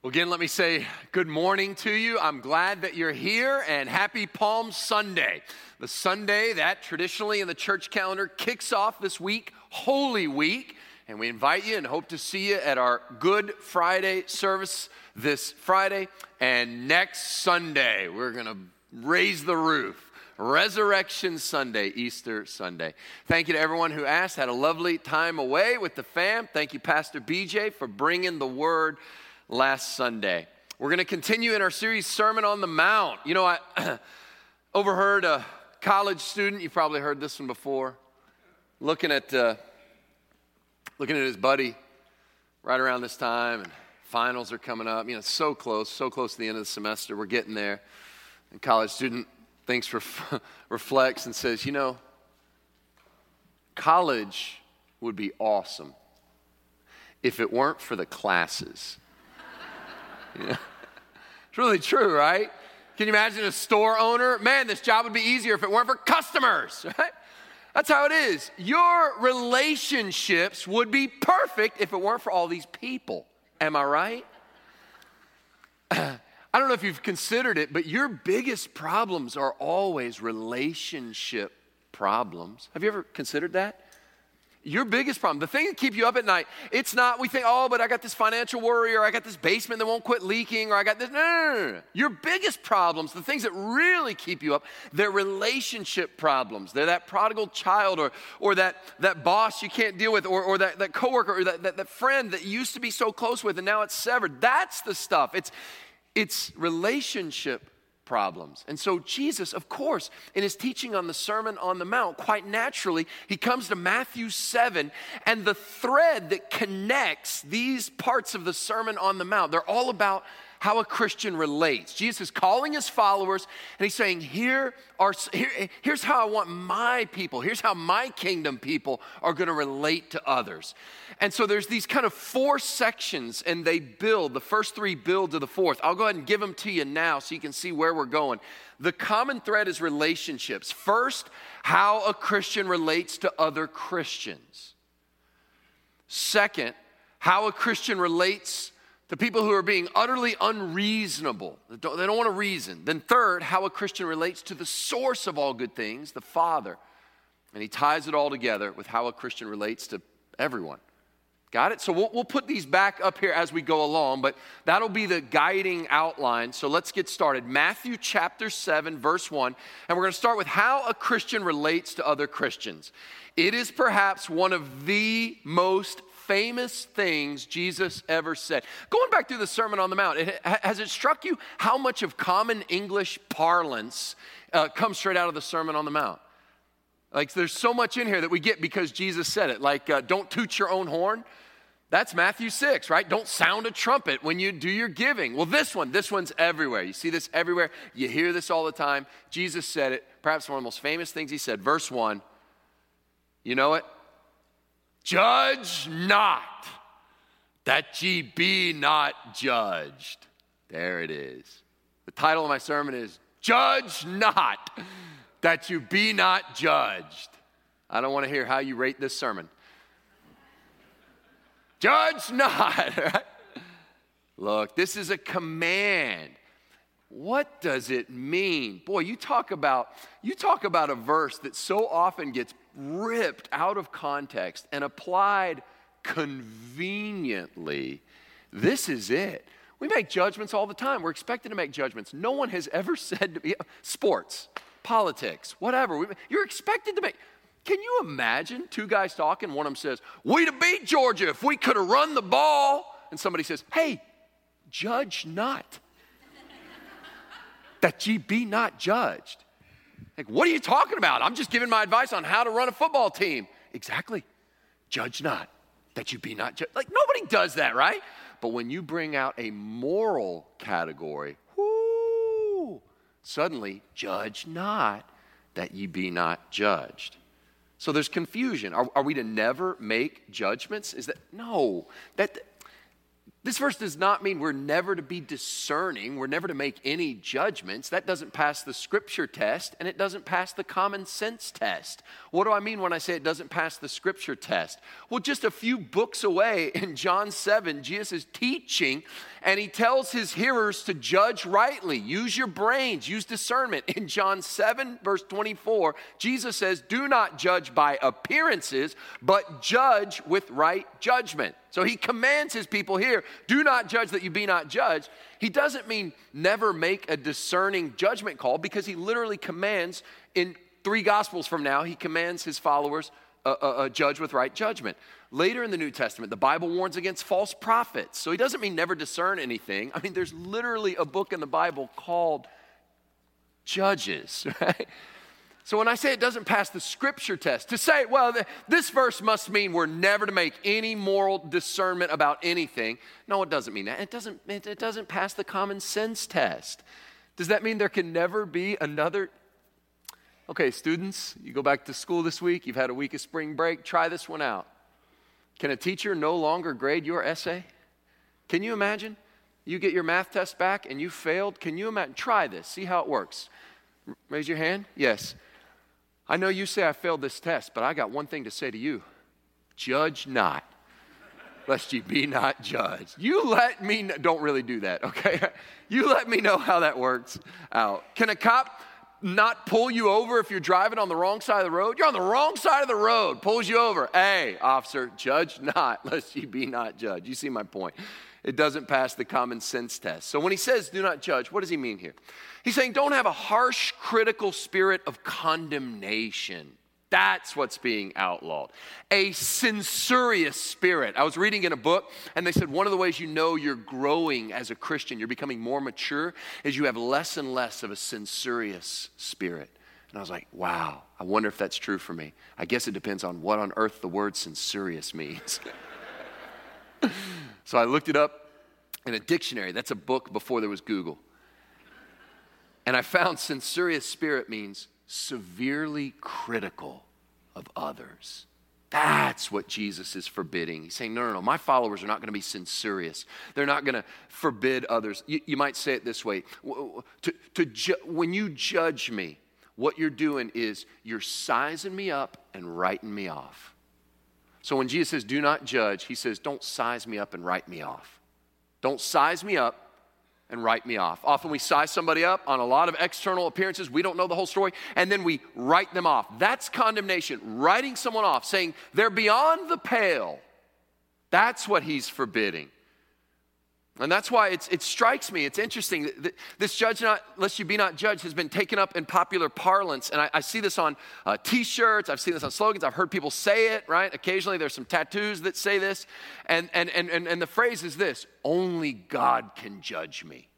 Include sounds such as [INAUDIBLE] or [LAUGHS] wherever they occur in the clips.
Well, again, let me say good morning to you. I'm glad that you're here and happy Palm Sunday. The Sunday that traditionally in the church calendar kicks off this week, Holy Week. And we invite you and hope to see you at our Good Friday service this Friday. And next Sunday, we're going to raise the roof. Resurrection Sunday, Easter Sunday. Thank you to everyone who asked. Had a lovely time away with the fam. Thank you, Pastor BJ, for bringing the word last Sunday. We're going to continue in our series, Sermon on the Mount. You know, I [CLEARS THROAT] overheard a college student, you've probably heard this one before, looking at, uh, looking at his buddy right around this time, and finals are coming up. You know, so close, so close to the end of the semester. We're getting there. And college student thinks, ref- [LAUGHS] reflects, and says, You know, college would be awesome if it weren't for the classes. [LAUGHS] It's really true, right? Can you imagine a store owner? Man, this job would be easier if it weren't for customers, [LAUGHS] right? That's how it is. Your relationships would be perfect if it weren't for all these people. Am I right? [CLEARS THROAT] I don't know if you've considered it, but your biggest problems are always relationship problems. Have you ever considered that? Your biggest problem, the thing that keep you up at night, it's not we think, oh, but I got this financial worry, or I got this basement that won't quit leaking, or I got this. No, no, no, no. Your biggest problems, the things that really keep you up, they're relationship problems. They're that prodigal child, or, or that, that boss you can't deal with, or, or that, that coworker, or that, that, that friend that used to be so close with, and now it's severed. That's the stuff. It's, it's relationship problems. And so, Jesus, of course, in his teaching on the Sermon on the Mount, quite naturally, he comes to Matthew 7, and the thread that connects these parts of the Sermon on the Mount, they're all about how a Christian relates. Jesus is calling his followers and he's saying, Here are, here, Here's how I want my people, here's how my kingdom people are going to relate to others. And so there's these kind of four sections and they build, the first three build to the fourth. I'll go ahead and give them to you now so you can see where we're going. The common thread is relationships. First, how a Christian relates to other Christians. Second, how a Christian relates to people who are being utterly unreasonable. They don't, they don't want to reason. Then, third, how a Christian relates to the source of all good things, the Father. And he ties it all together with how a Christian relates to everyone. Got it? So we'll, we'll put these back up here as we go along, but that'll be the guiding outline. So let's get started. Matthew chapter 7, verse 1, and we're going to start with how a Christian relates to other Christians. It is perhaps one of the most famous things Jesus ever said. Going back through the Sermon on the Mount, it, has it struck you how much of common English parlance uh, comes straight out of the Sermon on the Mount? Like, there's so much in here that we get because Jesus said it. Like, uh, don't toot your own horn. That's Matthew 6, right? Don't sound a trumpet when you do your giving. Well, this one, this one's everywhere. You see this everywhere. You hear this all the time. Jesus said it, perhaps one of the most famous things he said. Verse 1. You know it? Judge not, that ye be not judged. There it is. The title of my sermon is Judge Not, that you be not judged. I don't want to hear how you rate this sermon. Judge not. [LAUGHS] Look, this is a command. What does it mean? Boy, you talk about you talk about a verse that so often gets ripped out of context and applied conveniently. This is it. We make judgments all the time. We're expected to make judgments. No one has ever [LAUGHS] said to me, sports, politics, whatever. You're expected to make. Can you imagine two guys talking? One of them says, We'd have beat Georgia if we could have run the ball. And somebody says, Hey, judge not, [LAUGHS] that ye be not judged. Like, what are you talking about? I'm just giving my advice on how to run a football team. Exactly. Judge not, that you be not judged. Like, nobody does that, right? But when you bring out a moral category, whoo, suddenly, judge not, that ye be not judged. So there's confusion. Are, are we to never make judgments? Is that, no. That, This verse does not mean we're never to be discerning, we're never to make any judgments. That doesn't pass the scripture test, and it doesn't pass the common sense test. What do I mean when I say it doesn't pass the scripture test? Well, just a few books away [LAUGHS] in John 7, Jesus is teaching, and he tells his hearers to judge rightly. Use your brains, use discernment. In John 7, verse 24, Jesus says, Do not judge by appearances, but judge with right judgment. So he commands his people here do not judge that you be not judged. He doesn't mean never make a discerning judgment call because he literally commands in three gospels from now, he commands his followers a, a, a judge with right judgment. Later in the New Testament, the Bible warns against false prophets. So he doesn't mean never discern anything. I mean, there's literally a book in the Bible called Judges, [LAUGHS] right? So when I say it doesn't pass the scripture test, to say, well, this verse must mean we're never to make any moral discernment about anything. No, it doesn't mean that. It doesn't, it doesn't pass the common sense test. Does that mean there can never be another? Okay, students, you go back to school this week, you've had a week of spring break, try this one out. Can a teacher no longer grade your essay? Can you imagine? You get your math test back and you failed. Can you imagine? Try this, see how it works. Raise your hand. Yes. I know you say I failed this test, but I got one thing to say to you judge not, lest you be not judged. You let me, know, don't really do that, okay? [LAUGHS] You let me know how that works out. Can a cop not pull you over if you're driving on the wrong side of the road? You're on the wrong side of the road, pulls you over. Hey, officer, judge not, [LAUGHS] lest you be not judged. You see my point. It doesn't pass the common sense test. So when he says do not judge, what does he mean here? He's saying don't have a harsh, critical spirit of condemnation. That's what's being outlawed. A censorious spirit. I was reading in a book, and they said one of the ways you know you're growing as a Christian, you're becoming more mature, is you have less and less of a censorious spirit. And I was like, wow, I wonder if that's true for me. I guess it depends on what on earth the word censorious means. [LAUGHS] so I looked it up in a dictionary. That's a book before there was Google. And I found censorious spirit means severely critical of others. That's what Jesus is forbidding. He's saying, no, no, no, my followers are not going to be censorious. They're not going to forbid others. You, you, might say it this way to, to ju- when you judge me, what you're doing is you're sizing me up and writing me off. So when Jesus says, do not judge, he says, don't size me up and write me off. Don't size me up and write me off. Often we size somebody up on a lot of external appearances. We don't know the whole story, and then we write them off. That's condemnation, writing someone off, saying they're beyond the pale. That's what he's forbidding. And that's why it strikes me, it's interesting. This judge not, lest you be not judged, has been taken up in popular parlance. And I, I see this on uh, t shirts, I've seen this on slogans, I've heard people say it, right? Occasionally there's some tattoos that say this. And, and, and, and, and the phrase is this only God can judge me.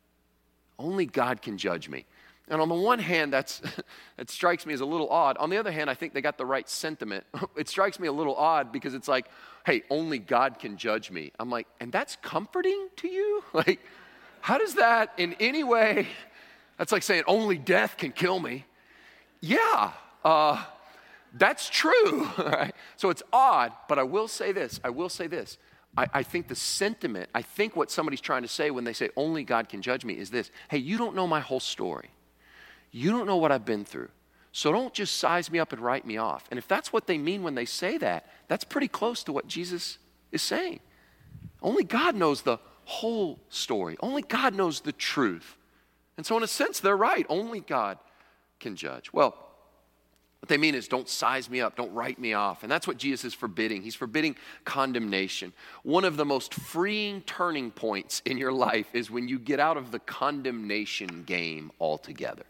Only God can judge me. And on the one hand, that's, [LAUGHS] that strikes me as a little odd. On the other hand, I think they got the right sentiment. [LAUGHS] It strikes me a little odd because it's like, hey, only God can judge me. I'm like, and that's comforting to you? [LAUGHS] Like, how does that in any way, that's like saying only death can kill me. Yeah, uh, that's true. [LAUGHS] Right? So it's odd, but I will say this I will say this. I, I, think the sentiment, I think what somebody's trying to say when they say only God can judge me is this hey, you don't know my whole story. You don't know what I've been through. So don't just size me up and write me off. And if that's what they mean when they say that, that's pretty close to what Jesus is saying. Only God knows the whole story, only God knows the truth. And so, in a sense, they're right. Only God can judge. Well, what they mean is don't size me up, don't write me off. And that's what Jesus is forbidding. He's forbidding condemnation. One of the most freeing turning points in your life is when you get out of the condemnation game altogether.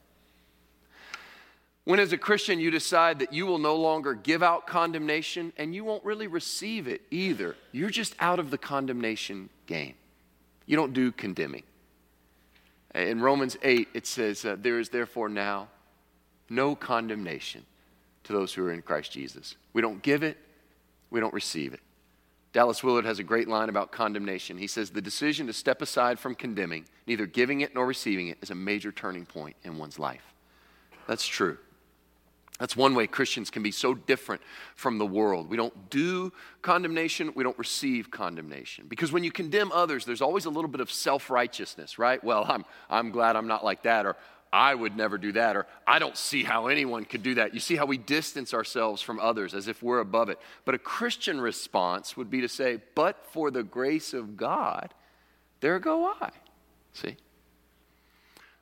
When, as a Christian, you decide that you will no longer give out condemnation and you won't really receive it either, you're just out of the condemnation game. You don't do condemning. In Romans 8, it says, uh, There is therefore now no condemnation to those who are in Christ Jesus. We don't give it, we don't receive it. Dallas Willard has a great line about condemnation. He says, The decision to step aside from condemning, neither giving it nor receiving it, is a major turning point in one's life. That's true. That's one way Christians can be so different from the world. We don't do condemnation, we don't receive condemnation. Because when you condemn others, there's always a little bit of self righteousness, right? Well, I'm, I'm glad I'm not like that, or I would never do that, or I don't see how anyone could do that. You see how we distance ourselves from others as if we're above it. But a Christian response would be to say, But for the grace of God, there go I. See?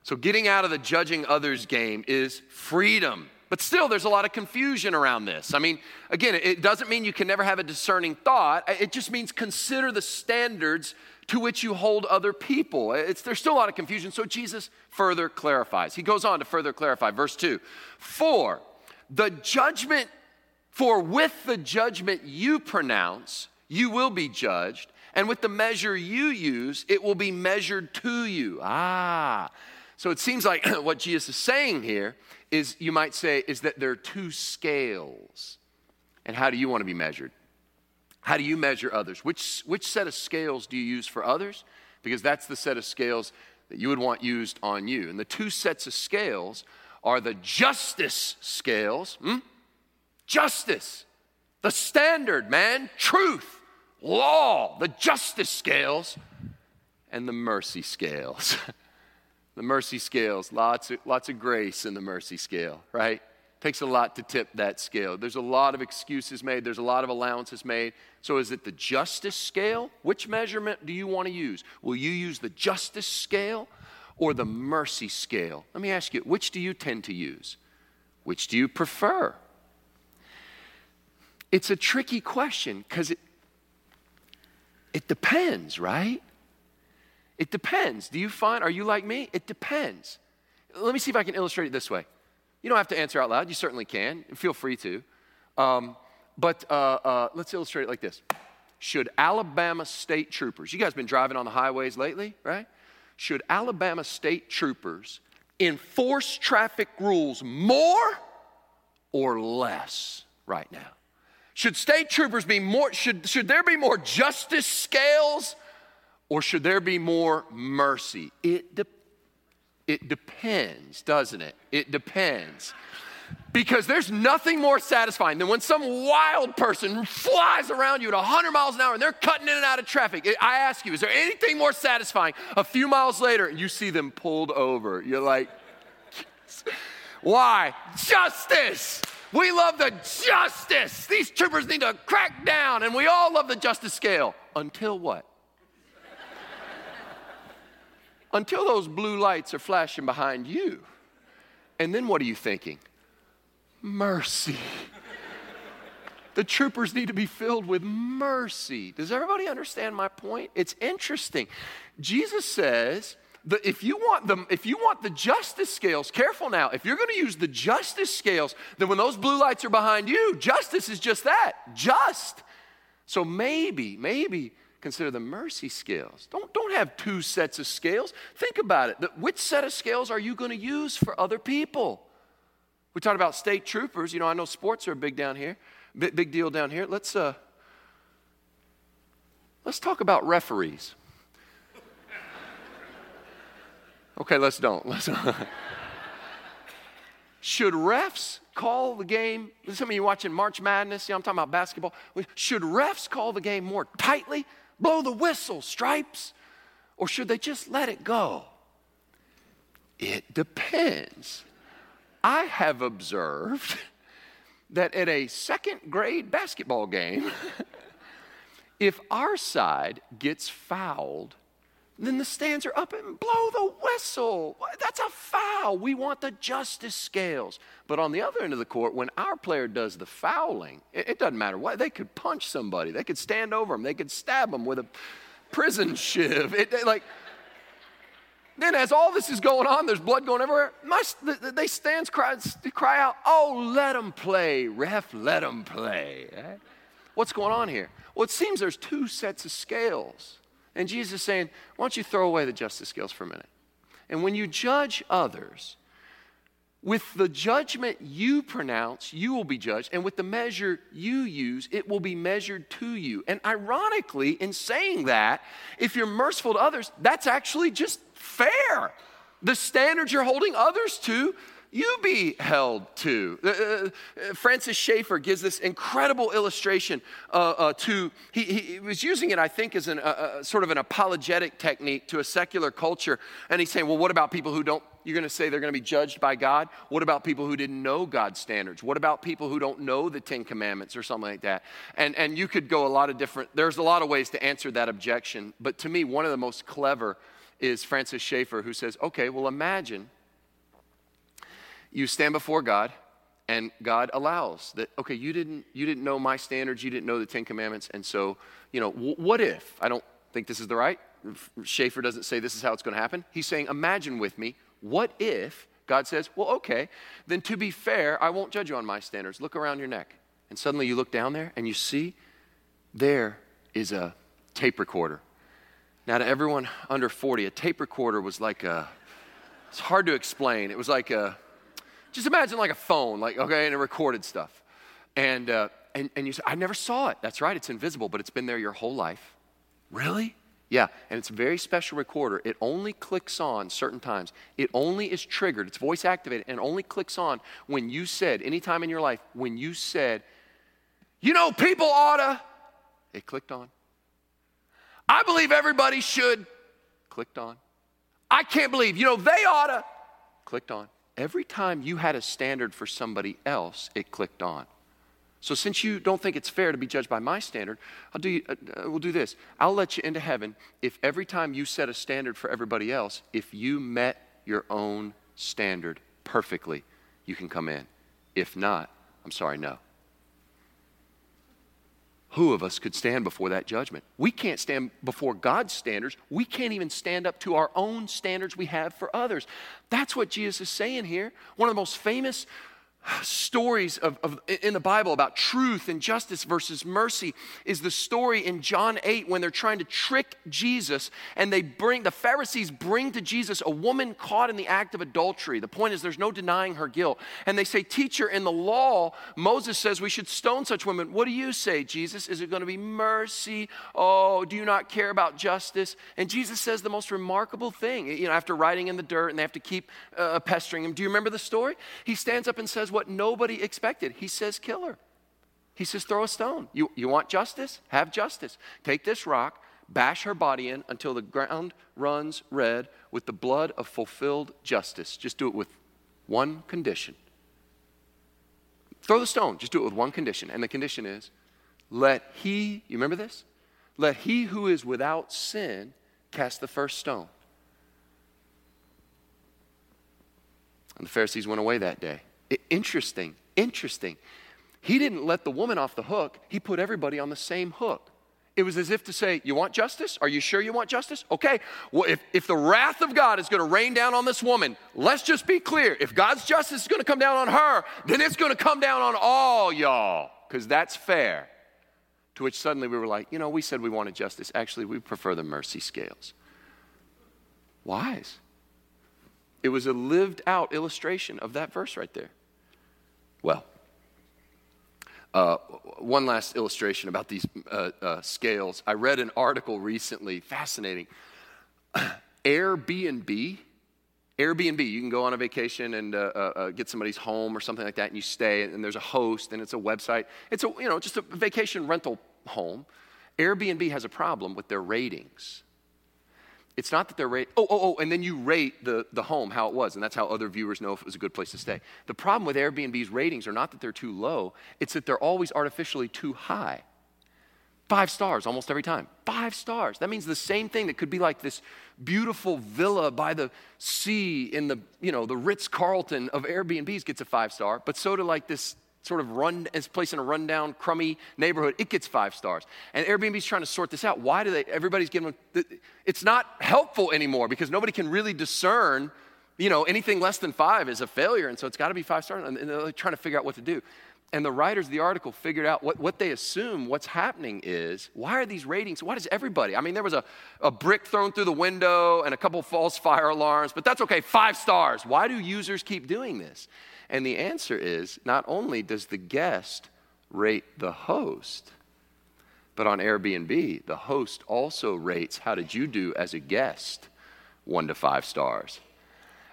So getting out of the judging others game is freedom. But still, there's a lot of confusion around this. I mean, again, it doesn't mean you can never have a discerning thought. It just means consider the standards to which you hold other people. It's, there's still a lot of confusion, so Jesus further clarifies. He goes on to further clarify. Verse 2 For the judgment, for with the judgment you pronounce, you will be judged, and with the measure you use, it will be measured to you. Ah. So it seems like [CLEARS THROAT] what Jesus is saying here is you might say, is that there are two scales. And how do you want to be measured? How do you measure others? Which, which set of scales do you use for others? Because that's the set of scales that you would want used on you. And the two sets of scales are the justice scales. Hmm? Justice, the standard, man, truth, law, the justice scales, and the mercy scales. [LAUGHS] the mercy scales, lots of, lots of grace in the mercy scale, right? Takes a lot to tip that scale. There's a lot of excuses made, there's a lot of allowances made. So, is it the justice scale? Which measurement do you want to use? Will you use the justice scale or the mercy scale? Let me ask you, which do you tend to use? Which do you prefer? It's a tricky question because it, it depends, right? It depends. Do you find, are you like me? It depends. Let me see if I can illustrate it this way. You don't have to answer out loud, you certainly can. Feel free to. Um, but uh, uh, let's illustrate it like this Should Alabama state troopers, you guys been driving on the highways lately, right? Should Alabama state troopers enforce traffic rules more or less right now? Should state troopers be more, should, should there be more justice scales or should there be more mercy? It, de- it depends, doesn't it? It depends. Because there's nothing more satisfying than when some wild person flies around you at 100 miles an hour and they're cutting in and out of traffic. I ask you, is there anything more satisfying a few miles later you see them pulled over? You're like, why? Justice! We love the justice. These troopers need to crack down, and we all love the justice scale. Until what? Until those blue lights are flashing behind you. And then what are you thinking? Mercy. the troopers need to be filled with mercy. Does everybody understand my point? It's interesting. Jesus says that if you want the if you want the justice scales, careful now. If you're going to use the justice scales, then when those blue lights are behind you, justice is just that, just. So maybe, maybe consider the mercy scales. Don't, don't have two sets of scales. Think about it. Which set of scales are you going to use for other people? We talked about state troopers. You know, I know sports are big down here, big, big deal down here. Let's, uh, let's talk about referees. [LAUGHS] Okay, let's don't. Let's. [LAUGHS] Should refs call the game? Some of you watching March Madness, you know, I'm talking about basketball. Should refs call the game more tightly blow the whistle, stripes? Or should they just let it go? It depends. I have observed [LAUGHS] that at a second grade basketball game, [LAUGHS] if our side gets fouled, then the stands are up and blow the whistle. That's a foul. We want the justice scales. But on the other end of the court, when our player does the fouling, it, it doesn't matter what. They could punch somebody, they could stand over them, they could stab them with a prison shiv. It, like, then as all this is going on, there's blood going everywhere. My, they stand, cry, cry out, "Oh, let them play, ref, let them play." Eh? What's going on here? Well, it seems there's two sets of scales. And Jesus is saying, why don't you throw away the justice scales for a minute? And when you judge others, with the judgment you pronounce, you will be judged. And with the measure you use, it will be measured to you. And ironically, in saying that, if you're merciful to others, that's actually just fair. The standards you're holding others to, you be held to. Uh, uh, Francis Schaeffer gives this incredible illustration uh, uh to, he, he, was using it, I think, as an, uh, uh, sort of an apologetic technique to a secular culture. And he's saying, well, what about people who don't, you're going to say they're going to be judged by God? What about people who didn't know God's standards? What about people who don't know the Ten Commandments or something like that? And, and you could go a lot of different, there's a lot of ways to answer that objection. But to me, one of the most clever is Francis Schaeffer, who says, okay, well, imagine you stand before God and God allows that, okay, you didn't, you didn't know my standards, you didn't know the Ten Commandments, and so, you know, w- what if? I don't think this is the right. Schaeffer doesn't say this is how it's going to happen. He's saying, imagine with me, what if God says, well, okay, then to be fair, I won't judge you on my standards. Look around your neck. And suddenly you look down there and you see there is a tape recorder. Now, to everyone under 40, a tape recorder was like a, it's hard to explain. It was like a, just imagine like a phone, like, okay, and it recorded stuff. And, uh, and, and you say, I never saw it. That's right, it's invisible, but it's been there your whole life. Really? Yeah, and it's a very special recorder. It only clicks on certain times. It only is triggered, it's voice activated, and only clicks on when you said, any time in your life, when you said, you know, people oughta, it clicked on. I believe everybody should, clicked on. I can't believe, you know, they oughta, clicked on every time you had a standard for somebody else, it clicked on. So since you don't think it's fair to be judged by my standard, I'll do, uh, uh, we'll do this. I'll let you into heaven if every time you set a standard for everybody else, if you met your own standard perfectly, you can come in. If not, I'm sorry, no. Who of us could stand before that judgment? We can't stand before God's standards. We can't even stand up to our own standards we have for others. That's what Jesus is saying here. One of the most famous stories of, of, in the Bible about truth and justice versus mercy is the story in John 8 when they're trying to trick Jesus and they bring the Pharisees bring to Jesus a woman caught in the act of adultery. The point is there's no denying her guilt. And they say, "Teacher, in the law, Moses says we should stone such women. What do you say, Jesus? Is it going to be mercy? Oh, do you not care about justice?" And Jesus says the most remarkable thing. You know, after writing in the dirt and they have to keep uh, pestering him. Do you remember the story? He stands up and says what nobody expected. He says, kill her. He says, throw a stone. You, you want justice? Have justice. Take this rock, bash her body in until the ground runs red with the blood of fulfilled justice. Just do it with one condition. Throw the stone, just do it with one condition. And the condition is let he, you remember this? Let he who is without sin cast the first stone. And the Pharisees went away that day. Interesting, interesting. He didn't let the woman off the hook, he put everybody on the same hook. It was as if to say, You want justice? Are you sure you want justice? Okay. Well, if, if the wrath of God is going to rain down on this woman, let's just be clear. If God's justice is going to come down on her, then it's going to come down on all y'all, because that's fair. To which suddenly we were like, You know, we said we wanted justice. Actually, we prefer the mercy scales. Wise. It was a lived out illustration of that verse right there. Well, uh, one last illustration about these uh, uh, scales. I read an article recently, fascinating. [CLEARS THROAT] Airbnb, Airbnb, you can go on a vacation and uh, uh, uh, get somebody's home or something like that, and you stay, and there's a host, and it's a website. It's a you know just a vacation rental home. Airbnb has a problem with their ratings. It's not that they're rate, oh, oh, oh, and then you rate the, the home how it was, and that's how other viewers know if it was a good place to stay. The problem with Airbnb's ratings are not that they're too low, it's that they're always artificially too high. Five stars almost every time. Five stars. That means the same thing that could be like this beautiful villa by the sea in the, you know, the Ritz Carlton of Airbnbs gets a five star, but so do like this sort of run as place in a rundown, crummy neighborhood, it gets five stars. And Airbnb's trying to sort this out. Why do they? Everybody's giving. them, It's not helpful anymore because nobody can really discern. You know, anything less than five is a failure, and so it's got to be five stars. And they're trying to figure out what to do. And the writers of the article figured out what, what they assume what's happening is why are these ratings? Why does everybody? I mean, there was a, a brick thrown through the window and a couple false fire alarms, but that's okay, five stars. Why do users keep doing this? And the answer is not only does the guest rate the host, but on Airbnb, the host also rates how did you do as a guest? One to five stars.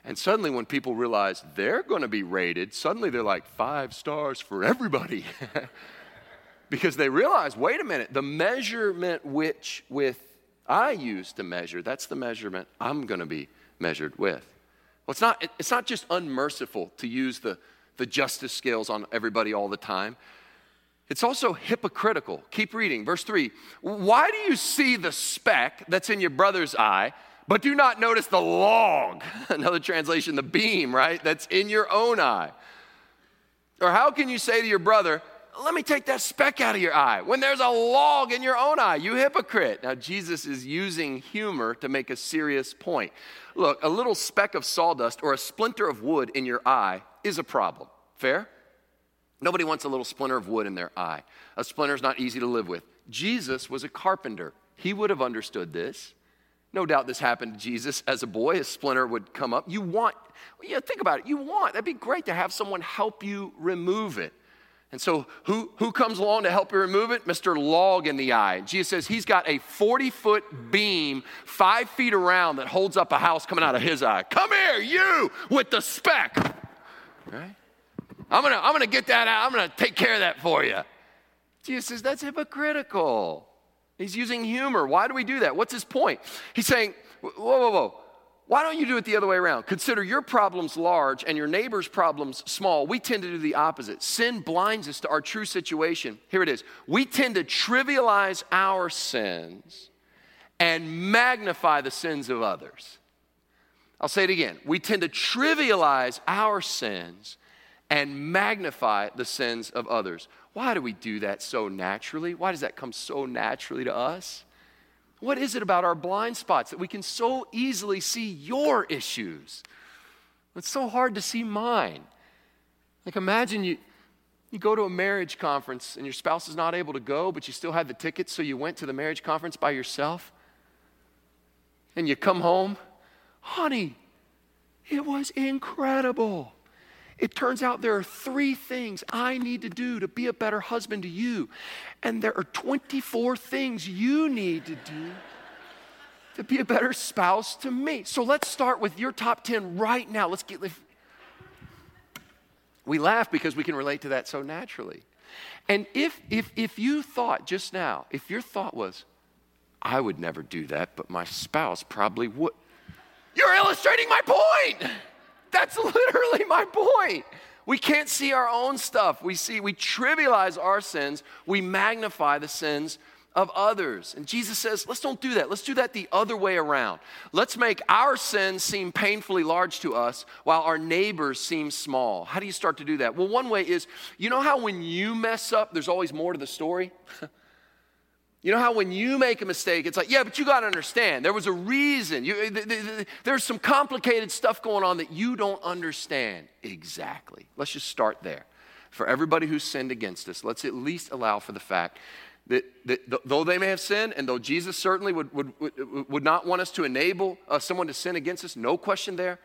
And suddenly, when people realize they're going to be rated, suddenly they're like five stars for everybody. [LAUGHS] because they realize wait a minute, the measurement which with I use to measure, that's the measurement I'm going to be measured with. Well, it's not, it's not just unmerciful to use the, the justice scales on everybody all the time. It's also hypocritical. Keep reading. Verse 3 Why do you see the speck that's in your brother's eye, but do not notice the log, [LAUGHS] another translation, the beam, right, that's in your own eye. Or how can you say to your brother, let me take that speck out of your eye when there's a log in your own eye, you hypocrite. Now, Jesus is using humor to make a serious point. Look, a little speck of sawdust or a splinter of wood in your eye is a problem. Fair? Nobody wants a little splinter of wood in their eye. A splinter is not easy to live with. Jesus was a carpenter, he would have understood this. No doubt this happened to Jesus as a boy. A splinter would come up. You want, yeah, think about it. You want, that'd be great to have someone help you remove it. And so, who, who comes along to help you remove it? Mr. Log in the eye. Jesus says he's got a 40 foot beam, five feet around, that holds up a house coming out of his eye. Come here, you with the speck. Right? I'm gonna, I'm gonna get that out. I'm gonna take care of that for you. Jesus says that's hypocritical. He's using humor. Why do we do that? What's his point? He's saying, whoa, whoa, whoa. Why don't you do it the other way around? Consider your problems large and your neighbor's problems small. We tend to do the opposite. Sin blinds us to our true situation. Here it is. We tend to trivialize our sins and magnify the sins of others. I'll say it again. We tend to trivialize our sins and magnify the sins of others. Why do we do that so naturally? Why does that come so naturally to us? What is it about our blind spots that we can so easily see your issues? It's so hard to see mine. Like, imagine you, you go to a marriage conference and your spouse is not able to go, but you still had the tickets, so you went to the marriage conference by yourself. And you come home, honey, it was incredible. It turns out there are three things I need to do to be a better husband to you. And there are 24 things you need to do to be a better spouse to me. So let's start with your top 10 right now. Let's get. We laugh because we can relate to that so naturally. And if, if, if you thought just now, if your thought was, I would never do that, but my spouse probably would, you're illustrating my point. That's [LAUGHS] literally my point. We can't see our own stuff. We see, we trivialize our sins, we magnify the sins of others. And Jesus says, let's don't do that. Let's do that the other way around. Let's make our sins seem painfully large to us while our neighbors seem small. How do you start to do that? Well, one way is you know how when you mess up, there's always more to the story? [LAUGHS] You know how when you make a mistake, it's like, yeah, but you got to understand, there was a reason. You, th- th- th- there's some complicated stuff going on that you don't understand. Exactly. Let's just start there. For everybody who's sinned against us, let's at least allow for the fact that, that th- though they may have sinned, and though Jesus certainly would, would, would, would not want us to enable uh, someone to sin against us, no question there.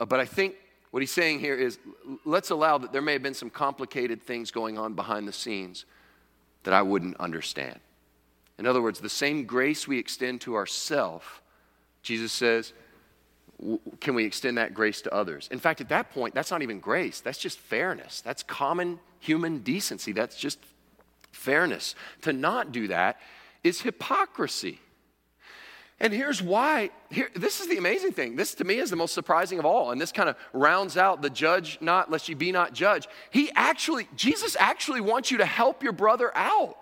Uh, but I think what he's saying here is let's allow that there may have been some complicated things going on behind the scenes that I wouldn't understand. In other words, the same grace we extend to ourselves, Jesus says, can we extend that grace to others? In fact, at that point, that's not even grace. That's just fairness. That's common human decency. That's just fairness. To not do that is hypocrisy. And here's why. Here, this is the amazing thing. This to me is the most surprising of all. And this kind of rounds out the judge not, lest you be not judged. He actually, Jesus actually wants you to help your brother out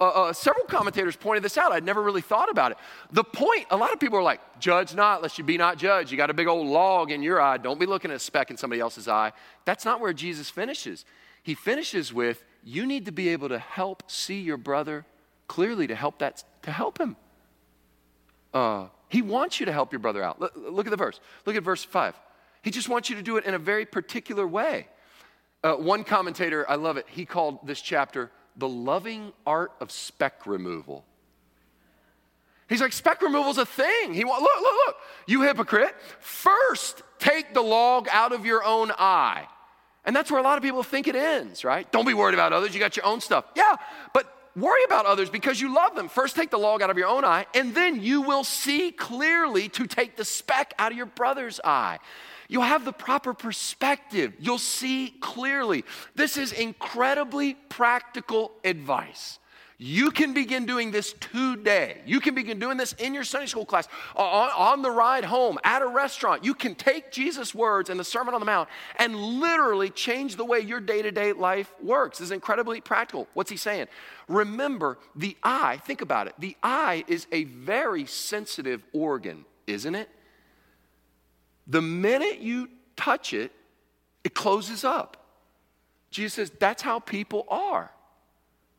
uh, uh, several commentators pointed this out. I'd never really thought about it. The point, a lot of people are like, judge not, lest you be not judged. You got a big old log in your eye. Don't be looking at a speck in somebody else's eye. That's not where Jesus finishes. He finishes with, you need to be able to help see your brother clearly to help that, to help him. Uh, he wants you to help your brother out. Look, look, at the verse. Look at verse 5. He just wants you to do it in a very particular way. Uh, one commentator, I love it, he called this chapter the loving art of speck removal. He's like, speck removal's a thing. He look, look, look. You hypocrite. First, take the log out of your own eye. And that's where a lot of people think it ends, right? Don't be worried about others. You got your own stuff. Yeah, but worry about others because you love them. First, take the log out of your own eye, and then you will see clearly to take the speck out of your brother's eye. You'll have the proper perspective. You'll see clearly. This is incredibly practical advice. You can begin doing this today. You can begin doing this in your Sunday school class, on, on, the ride home, at a restaurant. You can take Jesus' words and the Sermon on the Mount and literally change the way your day to day life works. This is incredibly practical. What's he saying? Remember, the eye, think about it. The eye is a very sensitive organ, isn't it? The minute you touch it, it closes up. Jesus says that's how people are.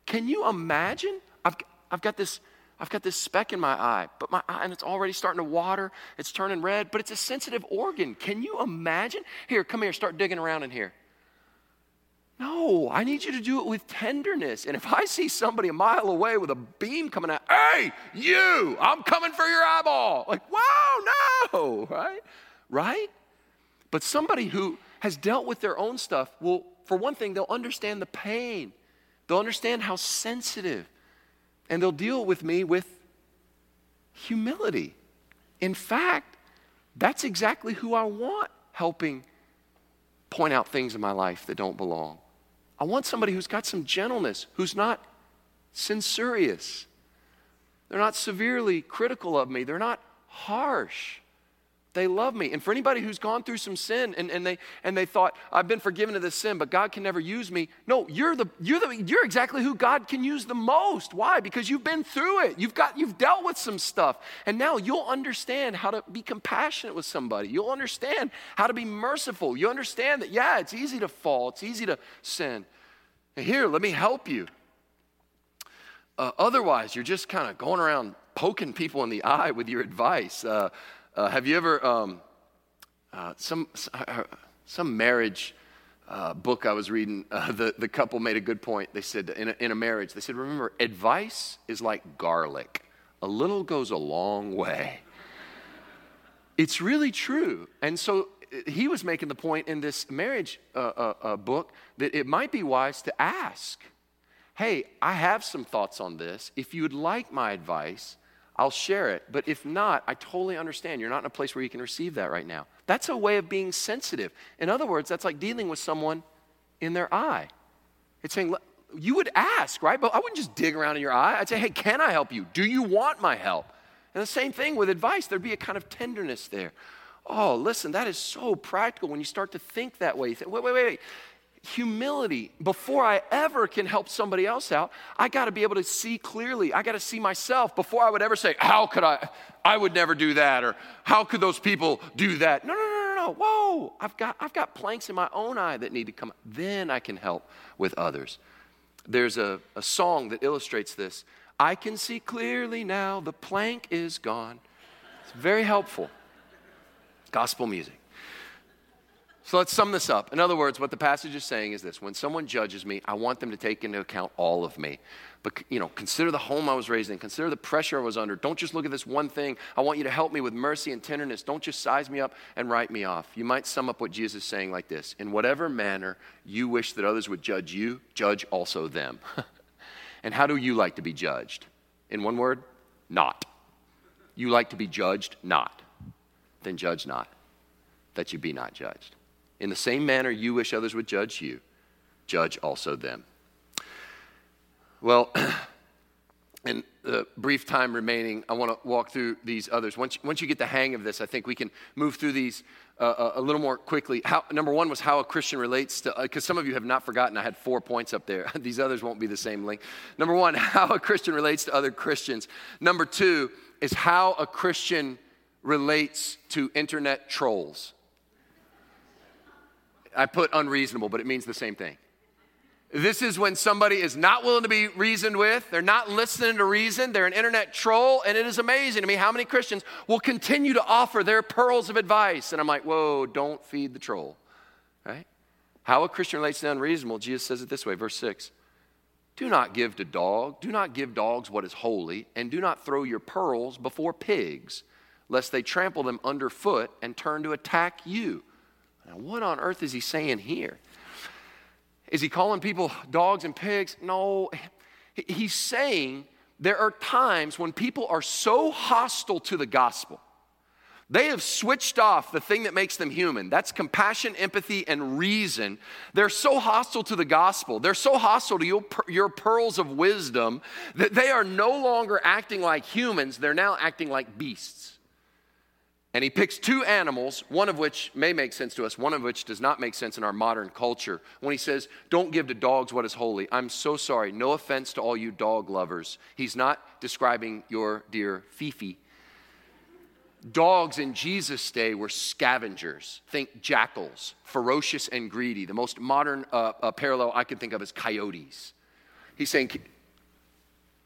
Can you imagine? I've, I've got this. I've got this speck in my eye, but my eye, and it's already starting to water. It's turning red, but it's a sensitive organ. Can you imagine? Here, come here, start digging around in here. No, I need you to do it with tenderness. And if I see somebody a mile away with a beam coming out, hey, you, I'm coming for your eyeball. Like, whoa, no, right? Right? But somebody who has dealt with their own stuff will, for one thing, they'll understand the pain They'll understand how sensitive, and they'll deal with me with humility. In fact, that's exactly who I want helping point out things in my life that don't belong. I want somebody who's got some gentleness, who's not censorious. They're not severely critical of me, they're not harsh. They love me. And for anybody who's gone through some sin and, and, they, and they thought, I've been forgiven of this sin, but God can never use me. No, you're, the, you're, the, you're exactly who God can use the most. Why? Because you've been through it. You've, got, you've dealt with some stuff. And now you'll understand how to be compassionate with somebody. You'll understand how to be merciful. You understand that, yeah, it's easy to fall, it's easy to sin. And here, let me help you. Uh, otherwise, you're just kind of going around poking people in the eye with your advice. Uh, uh, have you ever, um, uh, some, uh, some marriage uh, book I was reading, uh, [LAUGHS] the, the couple made a good point. They said, in a, in a marriage, they said, remember, advice is like garlic, a little goes a long way. It's really true. And so uh, he was making the point in this marriage book that it might be wise to ask, hey, I have some thoughts on this. If you'd like my advice, I'll share it. But if not, I totally understand. You're not in a place where you can receive that right now. That's a way of being sensitive. In other words, that's like dealing with someone in their eye. It's saying, you would ask, right? But I wouldn't just dig around in your eye. I'd say, hey, can I help you? Do you want my help? And the same thing with advice, there'd be a kind of tenderness there. Oh, listen, that is so practical when you start to think that way. You think, wait, wait, wait, wait humility before I ever can help somebody else out. I got to be able to see clearly. I got to see myself before I would ever say, How could I? I would never do that, or How could those people do that? No, no, no, no, no. Whoa, I've got, I've got planks in my own eye that need to come. Then I can help with others. There's a, a song that illustrates this. I can see clearly now, the plank is gone. It's very helpful. Gospel music. So let's sum this up. In other words, what the passage is saying is this when someone judges me, I want them to take into account all of me. But, you know, consider the home I was raised in, consider the pressure I was under. Don't just look at this one thing. I want you to help me with mercy and tenderness. Don't just size me up and write me off. You might sum up what Jesus is saying like this In whatever manner you wish that others would judge you, judge also them. [LAUGHS] and how do you like to be judged? In one word, not. You like to be judged? Not. Then judge not, that you be not judged. In the same manner you wish others would judge you, judge also them. Well, [CLEARS THROAT] in the brief time remaining, I want to walk through these others. Once, once you get the hang of this, I think we can move through these uh, uh a little more quickly. How, number one was how a Christian relates to, because uh, some of you have not forgotten, I had four points up there. [LAUGHS] these others won't be the same length. Number one, [LAUGHS] how a Christian relates to other Christians. Number two is how a Christian relates to internet trolls. I put unreasonable, but it means the same thing. This is when somebody is not willing to be reasoned with. They're not listening to reason. They're an internet troll. And it is amazing to me how many Christians will continue to offer their pearls of advice. And I'm like, whoa, don't feed the troll. Right? How a Christian relates to unreasonable, Jesus says it this way, verse 6. Do not give to dog, do not give dogs what is holy, and do not throw your pearls before pigs, lest they trample them underfoot and turn to attack you. Now, what on earth is he saying here? Is he calling people dogs and pigs? No. He's saying there are times when people are so hostile to the gospel. They have switched off the thing that makes them human. That's compassion, empathy, and reason. They're so hostile to the gospel. They're so hostile to your, your pearls of wisdom that they are no longer acting like humans. They're now acting like beasts. And he picks two animals, one of which may make sense to us, one of which does not make sense in our modern culture. When he says, Don't give to dogs what is holy, I'm so sorry. No offense to all you dog lovers. He's not describing your dear Fifi. Dogs in Jesus' day were scavengers. Think jackals, ferocious and greedy. The most modern uh, uh, parallel I can think of is coyotes. He's saying,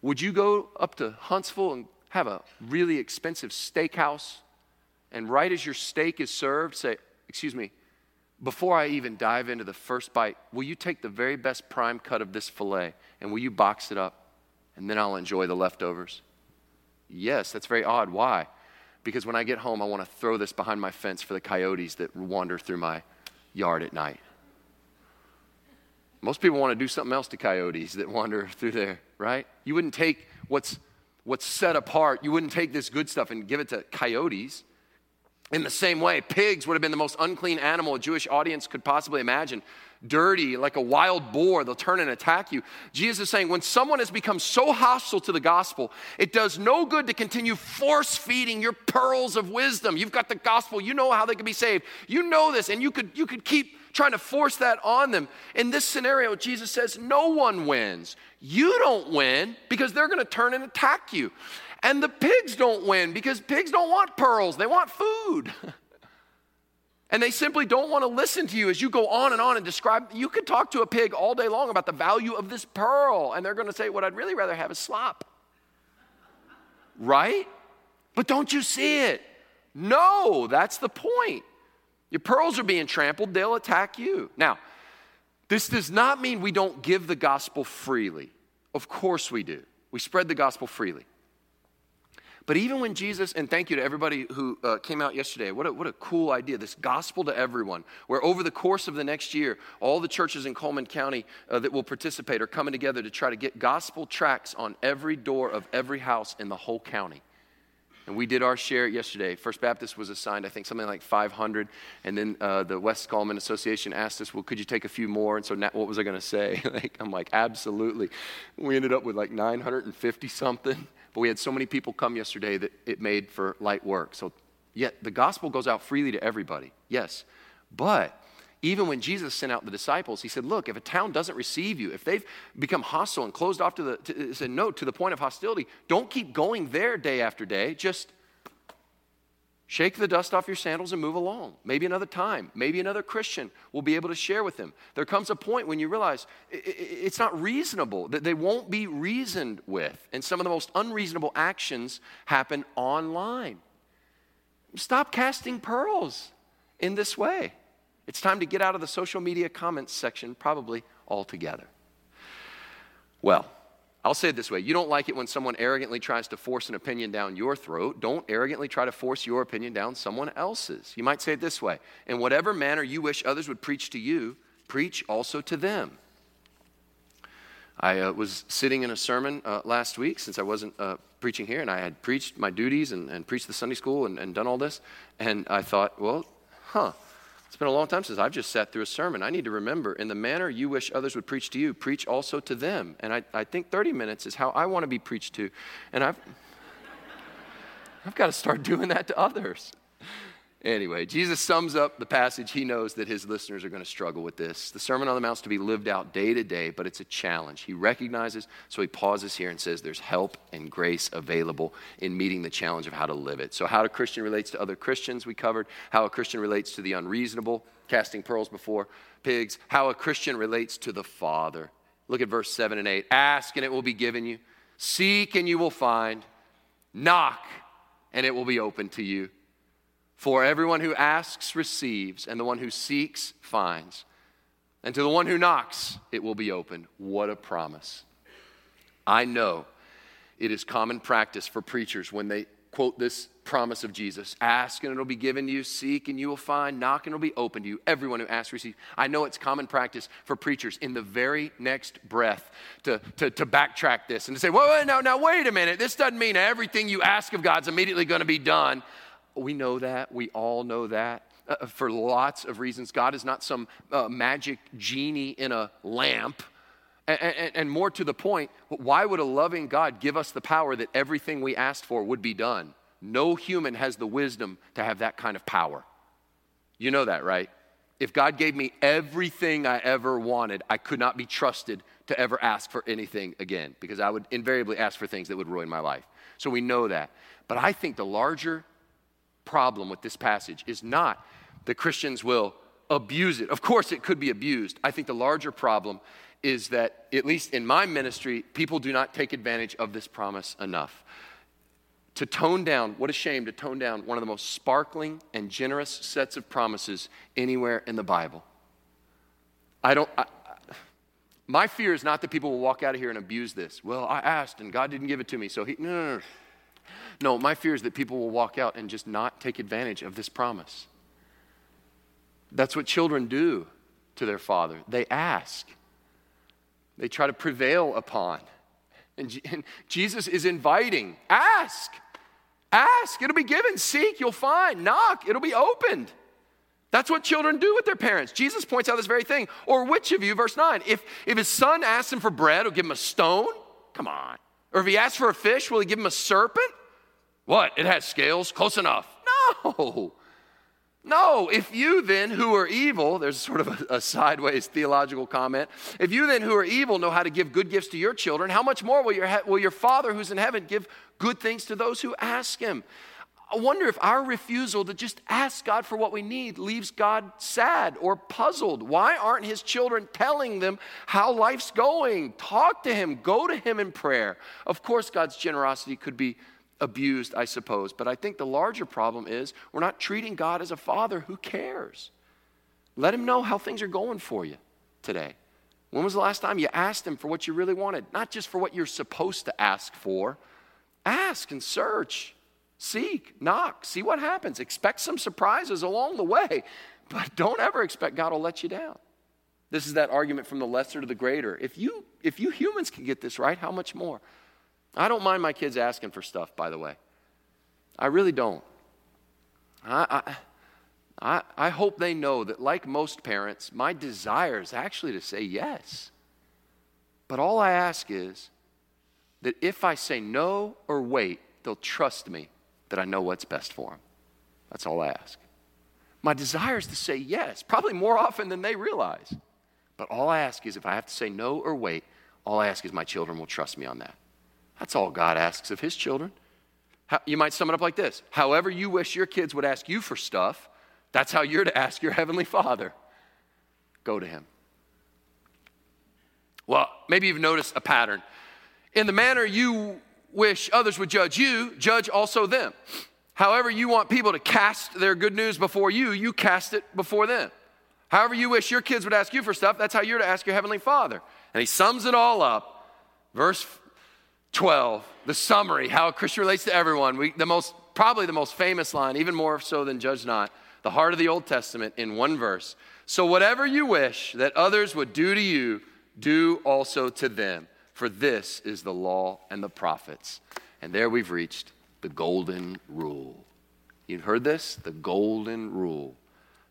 Would you go up to Huntsville and have a really expensive steakhouse? And right as your steak is served, say, Excuse me, before I even dive into the first bite, will you take the very best prime cut of this filet and will you box it up? And then I'll enjoy the leftovers. Yes, that's very odd. Why? Because when I get home, I want to throw this behind my fence for the coyotes that wander through my yard at night. Most people want to do something else to coyotes that wander [LAUGHS] through there, right? You wouldn't take what's, what's set apart, you wouldn't take this good stuff and give it to coyotes. In the same way, pigs would have been the most unclean animal a Jewish audience could possibly imagine. Dirty, like a wild boar, they'll turn and attack you. Jesus is saying when someone has become so hostile to the gospel, it does no good to continue force feeding your pearls of wisdom. You've got the gospel, you know how they can be saved. You know this, and you could, you could keep trying to force that on them. In this scenario, Jesus says, No one wins. You don't win because they're going to turn and attack you. And the pigs don't win because pigs don't want pearls, they want food. [LAUGHS] and they simply don't want to listen to you as you go on and on and describe. You could talk to a pig all day long about the value of this pearl, and they're going to say, What I'd really rather have is slop. [LAUGHS] Right? But don't you see it? No, that's the point. Your pearls are being trampled, they'll attack you. Now, this does not mean we don't give the gospel freely. Of course we do. We spread the gospel freely. But even when Jesus, and thank you to everybody who uh, came out yesterday, what a, what a cool idea, this gospel to everyone, where over the course of the next year, all the churches in Cullman County uh, that will participate are coming together to try to get gospel tracts on every door of every house in the whole county. And we did our share yesterday. First Baptist was assigned, I think, something like 500. And then uh, the West Cullman Association asked us, well, could you take a few more? And so now, what was I going to say? [LAUGHS] like, I'm like, absolutely. We ended up with like 950 something. But we had so many people come yesterday that it made for light work. So, yet the gospel goes out freely to everybody, yes. But even when Jesus sent out the disciples, he said, Look, if a town doesn't receive you, if they've become hostile and closed off to the, to, said no to the point of hostility, don't keep going there day after day. Just Shake the dust off your sandals and move along. Maybe another time, maybe another Christian will be able to share with them. There comes a point when you realize it's not reasonable, that they won't be reasoned with. And some of the most unreasonable actions happen online. Stop casting pearls in this way. It's time to get out of the social media comments section, probably altogether. Well, I'll say it this way you don't like it when someone arrogantly tries to force an opinion down your throat. Don't arrogantly try to force your opinion down someone else's. You might say it this way In whatever manner you wish others would preach to you, preach also to them. I uh, was sitting in a sermon uh, last week since I wasn't uh, preaching here, and I had preached my duties and, and preached the Sunday school and, and done all this. And I thought, well, huh, it's been a long time since I've just sat through a sermon. I need to remember, in the manner you wish others would preach to you, preach also to them. And I, I think 30 minutes is how I want to be preached to. And I've, I've got to start doing that to others. Anyway, Jesus sums up the passage. He knows that his listeners are going to struggle with this. The Sermon on the Mount is to be lived out day to day, but it's a challenge. He recognizes, so he pauses here and says there's help and grace available in meeting the challenge of how to live it. So, how a Christian relates to other Christians, we covered. How a Christian relates to the unreasonable, casting pearls before pigs. How a Christian relates to the Father. Look at verse 7 and 8. Ask and it will be given you, seek and you will find, knock and it will be open to you. For everyone who asks receives, and the one who seeks finds. And to the one who knocks, it will be opened. What a promise. I know it is common practice for preachers when they quote this promise of Jesus Ask and it'll be given to you, seek and you will find, knock and it'll be open to you. Everyone who asks, receives. I know it's common practice for preachers in the very next breath to, to, to backtrack this and to say, Whoa, wait, now, now, wait a minute. This doesn't mean everything you ask of God's immediately going to be done. We know that. We all know that. Uh, for lots of reasons. God is not some uh, magic genie in a lamp. And, and, and, more to the point, why would a loving God give us the power that everything we asked for would be done? No human has the wisdom to have that kind of power. You know that, right? If God gave me everything I ever wanted, I could not be trusted to ever ask for anything again because I would invariably ask for things that would ruin my life. So we know that. But I think the larger problem with this passage is not that Christians will abuse it. Of course, it could be abused. I think the larger problem is that, at least in my ministry, people do not take advantage of this promise enough. To tone down, what a shame to tone down one of the most sparkling and generous sets of promises anywhere in the Bible. I don't, I, my fear is not that people will walk out of here and abuse this. Well, I asked and God didn't give it to me, so he, no, no, no. No, my fear is that people will walk out and just not take advantage of this promise. That's what children do to their father. They ask, they try to prevail upon. And, and Jesus is inviting ask, ask, it'll be given. Seek, you'll find. Knock, it'll be opened. That's what children do with their parents. Jesus points out this very thing. Or which of you, verse 9, if, if his son asks him for bread, will give him a stone? Come on. Or if he asks for a fish, will he give him a serpent? What? It has scales? Close enough. No. No, if you then, who are evil, there's sort of a, a, sideways theological comment. If you then, who are evil, know how to give good gifts to your children, how much more will your, will your Father who's in heaven give good things to those who ask Him? I wonder if our refusal to just ask God for what we need leaves God sad or puzzled. Why aren't His children telling them how life's going? Talk to Him, go to Him in prayer. Of course, God's generosity could be abused, I suppose. But I think the larger problem is we're not treating God as a father who cares. Let him know how things are going for you today. When was the last time you asked him for what you really wanted? Not just for what you're supposed to ask for. Ask and search, seek, knock, see what happens. Expect some surprises along the way, but don't ever expect God will let you down. This is that argument from the lesser to the greater. If you if you humans can get this right, how much more? I don't mind my kids asking for stuff, by the way. I really don't. I, I, I, hope they know that, like most parents, my desire is actually to say yes. But all I ask is that if I say no or wait, they'll trust me that I know what's best for them. That's all I ask. My desire is to say yes, probably more often than they realize. But all I ask is if I have to say no or wait, all I ask is my children will trust me on that. That's all God asks of his children. How, you might sum it up like this However, you wish your kids would ask you for stuff, that's how you're to ask your heavenly Father. Go to him. Well, maybe you've noticed a pattern. In the manner you wish others would judge you, judge also them. However, you want people to cast their good news before you, you cast it before them. However, you wish your kids would ask you for stuff, that's how you're to ask your heavenly Father. And he sums it all up. Verse 12, the summary, how a Christian relates to everyone. We, the most, probably the most famous line, even more so than Judge Not, the heart of the Old Testament in one verse. So, whatever you wish that others would do to you, do also to them. For this is the law and the prophets. And there we've reached the golden rule. You've heard this? The golden rule.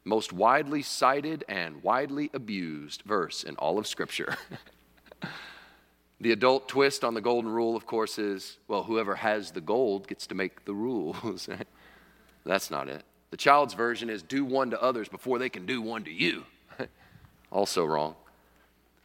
Most widely cited and widely abused verse in all of Scripture. [LAUGHS] The adult twist on the golden rule, of course, is well, whoever has the gold gets to make the rules. [LAUGHS] That's not it. The child's version is do one to others before they can do one to you. [LAUGHS] also wrong.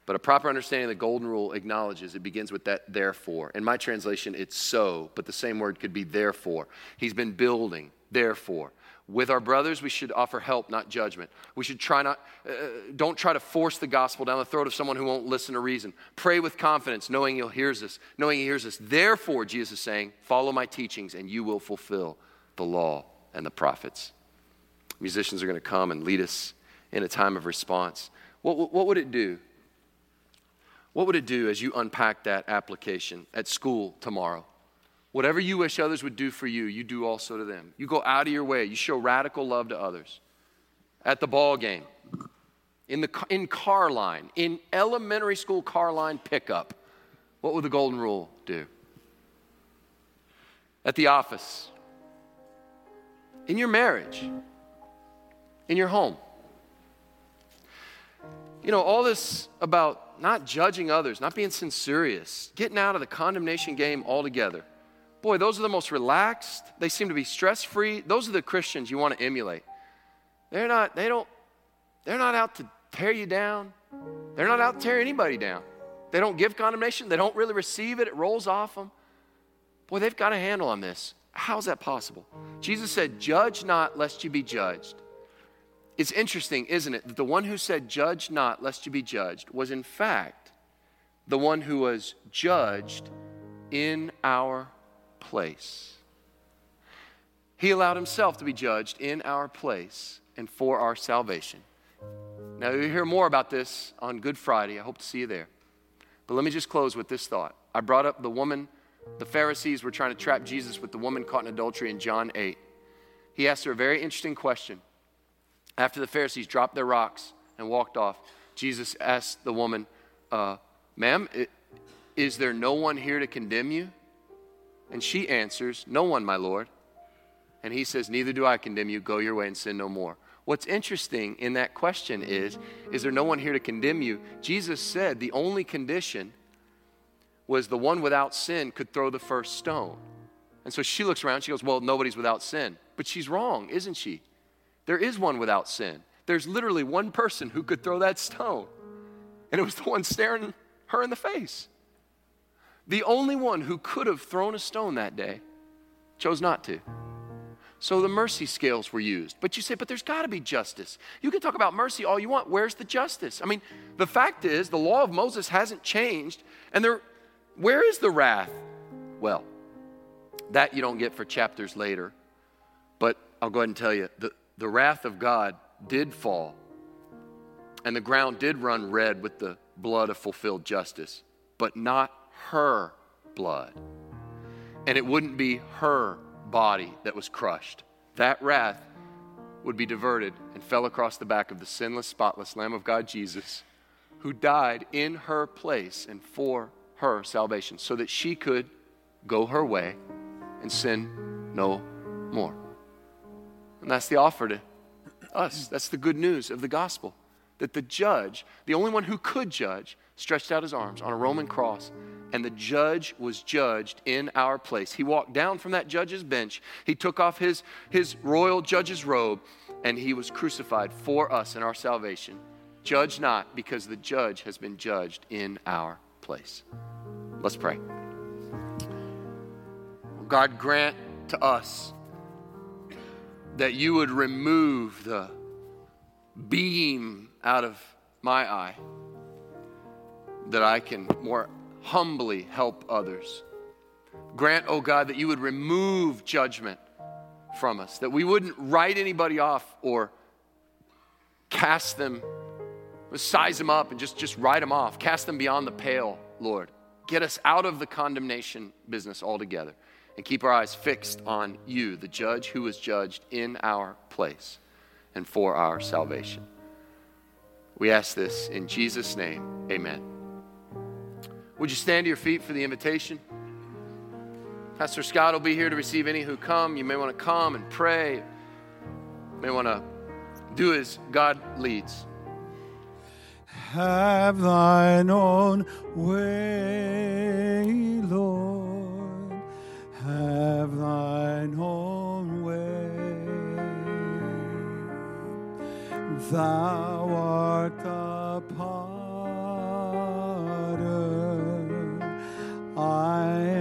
But a proper understanding of the golden rule acknowledges it begins with that therefore. In my translation, it's so, but the same word could be therefore. He's been building, therefore. With our brothers, we should offer help, not judgment. We should try not, uh, don't try to force the gospel down the throat of someone who won't listen or reason. Pray with confidence, knowing he'll hears us, knowing He hears us. Therefore, Jesus is saying, follow my teachings, and you will fulfill the law and the prophets. Musicians are going to come and lead us in a time of response. What, what would it do? What would it do as you unpack that application at school tomorrow? Whatever you wish others would do for you, you do also to them. You go out of your way. You show radical love to others. At the ball game, in, the, in car line, in elementary school car line pickup, what would the golden rule do? At the office, in your marriage, in your home. You know, all this about not judging others, not being censorious, getting out of the condemnation game altogether. Boy, those are the most relaxed. They seem to be stress free. Those are the Christians you want to emulate. They're not, they don't, they're not out to tear you down. They're not out to tear anybody down. They don't give condemnation. They don't really receive it. It rolls off them. Boy, they've got a handle on this. How's that possible? Jesus said, Judge not, lest you be judged. It's interesting, isn't it, that the one who said, Judge not, lest you be judged, was in fact the one who was judged in our place. He allowed himself to be judged in our place and for our salvation. Now, you'll hear more about this on Good Friday. I hope to see you there. But let me just close with this thought. I brought up the woman, the Pharisees were trying to trap Jesus with the woman caught in adultery in John 8. He asked her a very interesting question. After the Pharisees dropped their rocks and walked off, Jesus asked the woman, uh, Ma'am, is there no one here to condemn you? And she answers, No one, my Lord. And he says, Neither do I condemn you. Go your way and sin no more. What's interesting in that question is Is there no one here to condemn you? Jesus said the only condition was the one without sin could throw the first stone. And so she looks around, she goes, Well, nobody's without sin. But she's wrong, isn't she? There is one without sin. There's literally one person who could throw that stone. And it was the one staring her in the face. The only one who could have thrown a stone that day chose not to. So the mercy scales were used. But you say, but there's got to be justice. You can talk about mercy all you want. Where's the justice? I mean, the fact is, the law of Moses hasn't changed. And there, where is the wrath? Well, that you don't get for chapters later. But I'll go ahead and tell you the, the wrath of God did fall. And the ground did run red with the blood of fulfilled justice, but not her blood. And it wouldn't be her body that was crushed. That wrath would be diverted and fell across the back of the sinless, spotless Lamb of God, Jesus, who died in her place and for her salvation so that she could go her way and sin no more. And that's the offer to us. That's the good news of the gospel that the judge, the only one who could judge, stretched out his arms on a Roman cross, and the judge was judged in our place. He walked down from that judge's bench, he took off his, his royal judge's robe, and he was crucified for us in our salvation. Judge not, because the judge has been judged in our place. Let's pray. God, grant to us that you would remove the beam out of my eye that I can more humbly help others. Grant, oh God, that you would remove judgment from us, that we wouldn't write anybody off or cast them, size them up and just, just write them off, cast them beyond the pale, Lord. Get us out of the condemnation business altogether and keep our eyes fixed on you, the judge who was judged in our place and for our salvation. We ask this in Jesus' name. Amen. Would you stand to your feet for the invitation? Pastor Scott will be here to receive any who come. You may want to come and pray. You may want to do as God leads. Have thine own way, Lord. Have thine own way. Thou art the I